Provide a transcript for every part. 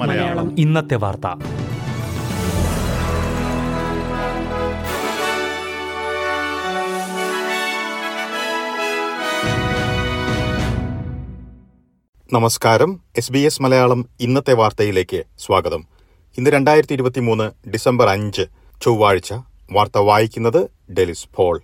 മലയാളം. ഇന്നത്തെ വാർത്ത. നമസ്കാരം. എസ് ബി എസ് മലയാളം ഇന്നത്തെ വാർത്തയിലേക്ക് സ്വാഗതം. ഇന്ന് രണ്ടായിരത്തി ഇരുപത്തി മൂന്ന് ഡിസംബർ അഞ്ച് ചൊവ്വാഴ്ച. വാർത്ത വായിക്കുന്നത് ഡെലിസ് പോൾ.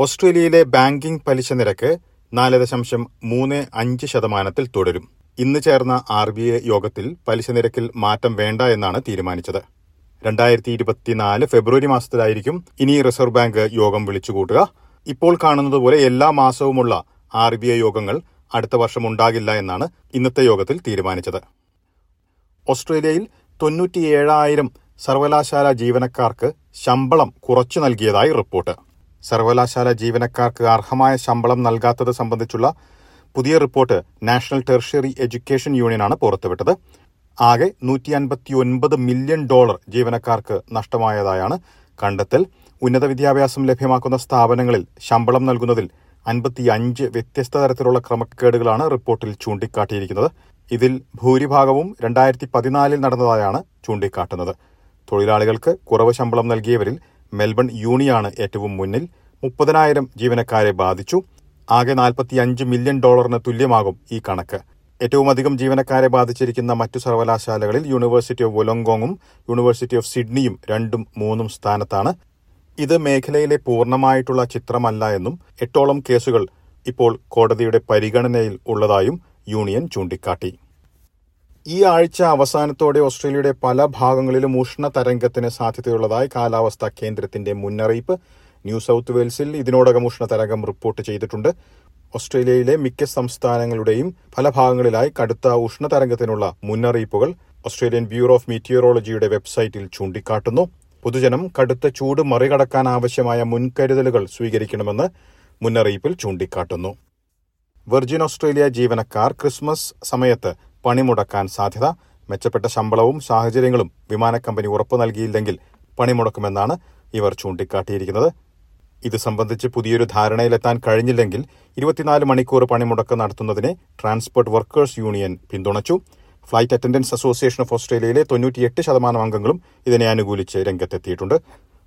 ഓസ്ട്രേലിയയിലെ ബാങ്കിംഗ് പലിശ നിരക്ക് നാല് ദശാംശം മൂന്ന് അഞ്ച് ശതമാനത്തിൽ തുടരും. ഇന്ന് ചേർന്ന ആർ ബി ഐ യോഗത്തിൽ പലിശ നിരക്കിൽ മാറ്റം വേണ്ട എന്നാണ് തീരുമാനിച്ചത്. രണ്ടായിരത്തി ഇരുപത്തിനാല് ഫെബ്രുവരി മാസത്തിലായിരിക്കും ഇനി റിസർവ് ബാങ്ക് യോഗം വിളിച്ചുകൂട്ടുക. ഇപ്പോൾ കാണുന്നതുപോലെ എല്ലാ മാസവുമുള്ള ആർ ബി ഐ യോഗങ്ങൾ അടുത്ത വർഷം ഉണ്ടാകില്ല എന്നാണ് ഇന്നത്തെ യോഗത്തിൽ തീരുമാനിച്ചത്. ഓസ്ട്രേലിയയിൽ തൊണ്ണൂറ്റിയേഴായിരം സർവകലാശാല ജീവനക്കാർക്ക് ശമ്പളം കുറച്ചു നൽകിയതായി റിപ്പോർട്ട്. സർവകലാശാല ജീവനക്കാർക്ക് അർഹമായ ശമ്പളം നൽകാത്തത് സംബന്ധിച്ചുള്ള പുതിയ റിപ്പോർട്ട് നാഷണൽ ടെർഷ്യറി എഡ്യൂക്കേഷൻ യൂണിയനാണ് പുറത്തുവിട്ടത്. ആകെ നൂറ്റി അൻപത്തിയൊൻപത് മില്യൺ ഡോളർ ജീവനക്കാർക്ക് നഷ്ടമായതായാണ് കണ്ടെത്തൽ. ഉന്നത വിദ്യാഭ്യാസം ലഭ്യമാക്കുന്ന സ്ഥാപനങ്ങളിൽ ശമ്പളം നൽകുന്നതിൽ അൻപത്തിയഞ്ച് വ്യത്യസ്ത തരത്തിലുള്ള ക്രമക്കേടുകളാണ് റിപ്പോർട്ടിൽ ചൂണ്ടിക്കാട്ടിയിരിക്കുന്നത്. ഇതിൽ ഭൂരിഭാഗവും രണ്ടായിരത്തി പതിനാലിൽ നടന്നതായാണ് ചൂണ്ടിക്കാട്ടുന്നത്. തൊഴിലാളികൾക്ക് കുറവ് ശമ്പളം നൽകിയവരിൽ മെൽബൺ യൂണിയാണ് ഏറ്റവും മുന്നിൽ മുപ്പതിനായിരം ജീവനക്കാരെ ബാധിച്ചു. ആകെ നാൽപ്പത്തിയഞ്ച് മില്യൺ ഡോളറിന് തുല്യമാകും ഈ കണക്ക്. ഏറ്റവും അധികം ജീവനക്കാരെ ബാധിച്ചിരിക്കുന്ന മറ്റു സർവകലാശാലകളിൽ യൂണിവേഴ്സിറ്റി ഓഫ് വൊലോങ്കോങ്ങും യൂണിവേഴ്സിറ്റി ഓഫ് സിഡ്നിയും രണ്ടും മൂന്നും സ്ഥാനത്താണ്. ഇത് മേഖലയിലെ പൂർണമായിട്ടുള്ള ചിത്രമല്ല എന്നും എട്ടോളം കേസുകൾ ഇപ്പോൾ കോടതിയുടെ പരിഗണനയിൽ ഉള്ളതായും യൂണിയൻ ചൂണ്ടിക്കാട്ടി. ഈ ആഴ്ച അവസാനത്തോടെ ഓസ്ട്രേലിയയുടെ പല ഭാഗങ്ങളിലും ഉഷ്ണ തരംഗത്തിന് സാധ്യതയുള്ളതായി കാലാവസ്ഥാ കേന്ദ്രത്തിന്റെ മുന്നറിയിപ്പ്. ന്യൂ സൗത്ത് വെയിൽസിൽ ഇതിനോടകം ഉഷ്ണതരംഗം റിപ്പോർട്ട് ചെയ്തിട്ടുണ്ട്. ഓസ്ട്രേലിയയിലെ മിക്ക സംസ്ഥാനങ്ങളുടെയും പല ഭാഗങ്ങളിലായി കടുത്ത ഉഷ്ണതരംഗത്തിനുള്ള മുന്നറിയിപ്പുകൾ ഓസ്ട്രേലിയൻ ബ്യൂറോ ഓഫ് മീറ്റിയോറോളജിയുടെ വെബ്സൈറ്റിൽ ചൂണ്ടിക്കാട്ടുന്നു. പൊതുജനം കടുത്ത ചൂട് മറികടക്കാൻ ആവശ്യമായ മുൻകരുതലുകൾ സ്വീകരിക്കണമെന്ന് മുന്നറിയിപ്പിൽ ചൂണ്ടിക്കാട്ടുന്നു. വെർജിൻ ഓസ്ട്രേലിയ ജീവനക്കാർ ക്രിസ്മസ് സമയത്ത് പണിമുടക്കാൻ സാധ്യത മെച്ചപ്പെട്ട ശമ്പളവും സാഹചര്യങ്ങളും വിമാനക്കമ്പനി ഉറപ്പു നൽകിയില്ലെങ്കിൽ പണിമുടക്കുമെന്നാണ് ഇവർ ചൂണ്ടിക്കാട്ടിയിരിക്കുന്നത്. ഇത് സംബന്ധിച്ച് പുതിയൊരു ധാരണയിലെത്താൻ കഴിഞ്ഞില്ലെങ്കിൽ ഇരുപത്തിനാല് മണിക്കൂർ പണിമുടക്ക് നടത്തുന്നതിനെ ട്രാൻസ്പോർട്ട് വർക്കേഴ്സ് യൂണിയൻ പിന്തുണച്ചു. ഫ്ലൈറ്റ് അറ്റൻഡൻസ് അസോസിയേഷൻ ഓഫ് ഓസ്ട്രേലിയയിലെ തൊണ്ണൂറ്റിയെട്ട് ശതമാനം അംഗങ്ങളും ഇതിനെ അനുകൂലിച്ച് രംഗത്തെത്തിയിട്ടുണ്ട്.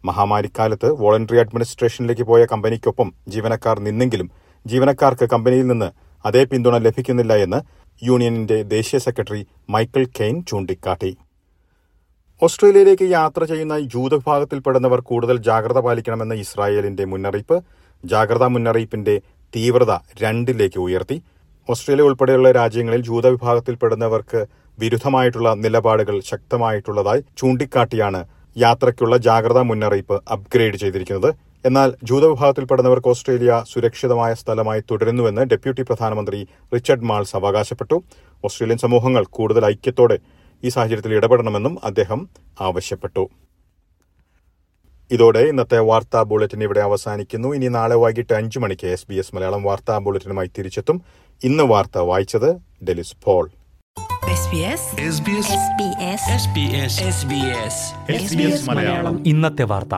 മഹാമാരിക്കാലത്ത് വോളണ്ടറി അഡ്മിനിസ്ട്രേഷനിലേക്ക് പോയ കമ്പനിക്കൊപ്പം ജീവനക്കാർ നിന്നെങ്കിലും ജീവനക്കാർക്ക് കമ്പനിയിൽ നിന്ന് അതേ പിന്തുണ ലഭിക്കുന്നില്ല എന്ന് യൂണിയനിന്റെ ദേശീയ സെക്രട്ടറി മൈക്കിൾ കെയ്ൻ ചൂണ്ടിക്കാട്ടി. ഓസ്ട്രേലിയയിലേക്ക് യാത്ര ചെയ്യുന്ന ജൂത വിഭാഗത്തിൽപ്പെടുന്നവർ കൂടുതൽ ജാഗ്രത പാലിക്കണമെന്ന ഇസ്രായേലിന്റെ മുന്നറിയിപ്പ് ജാഗ്രതാ മുന്നറിയിപ്പിന്റെ തീവ്രത രണ്ടിലേക്ക് ഉയർത്തി. ഓസ്ട്രേലിയ ഉൾപ്പെടെയുള്ള രാജ്യങ്ങളിൽ ജൂത വിഭാഗത്തിൽപ്പെടുന്നവർക്ക് വിരുദ്ധമായിട്ടുള്ള നിലപാടുകൾ ശക്തമായിട്ടുള്ളതായി ചൂണ്ടിക്കാട്ടിയാണ് യാത്രയ്ക്കുള്ള ജാഗ്രതാ മുന്നറിയിപ്പ് അപ്ഗ്രേഡ് ചെയ്തിരിക്കുന്നത്. എന്നാൽ ജൂത വിഭാഗത്തിൽപ്പെടുന്നവർക്ക് ഓസ്ട്രേലിയ സുരക്ഷിതമായ സ്ഥലമായി തുടരുന്നുവെന്ന് ഡെപ്യൂട്ടി പ്രധാനമന്ത്രി റിച്ചർഡ് മാൾസ് അവകാശപ്പെട്ടു. ഓസ്ട്രേലിയൻ സമൂഹങ്ങൾ കൂടുതൽ ഐക്യത്തോടെ ഈ സാഹചര്യത്തിൽ ഇടപെടണമെന്നും അദ്ദേഹം ആവശ്യപ്പെട്ടു. ഇതോടെ ഇന്നത്തെ വാർത്താ ബുള്ളറ്റിൻ ഇവിടെ അവസാനിക്കുന്നു. ഇനി നാളെ വൈകിട്ട് അഞ്ചു മണിക്ക് എസ് ബി എസ് മലയാളം വാർത്താ ബുള്ളറ്റിനുമായി തിരിച്ചെത്തും. ഇന്ന് വാർത്ത വായിച്ചത് ഡെലിസ് പോൾ. SBS ഇന്നത്തെ വാർത്ത.